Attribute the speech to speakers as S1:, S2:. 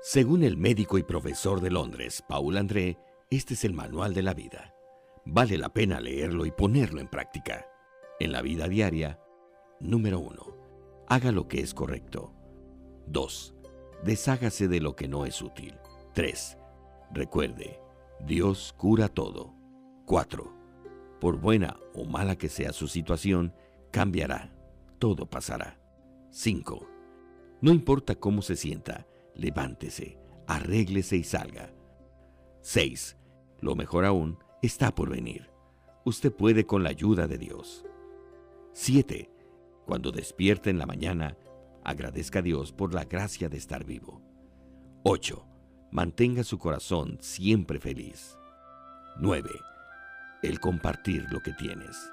S1: Según el médico y profesor de Londres, Paul André, este es el manual de la vida. Vale la pena leerlo y ponerlo en práctica. En la vida diaria, número 1. Haga lo que es correcto. 2. Deshágase de lo que no es útil. 3. Recuerde, Dios cura todo. 4. Por buena o mala que sea su situación, cambiará. Todo pasará. 5. No importa cómo se sienta, levántese, arréglese y salga. 6. Lo mejor aún está por venir. Usted puede con la ayuda de Dios. 7. Cuando despierte en la mañana, agradezca a Dios por la gracia de estar vivo. 8. Mantenga su corazón siempre feliz. 9. El compartir lo que tienes.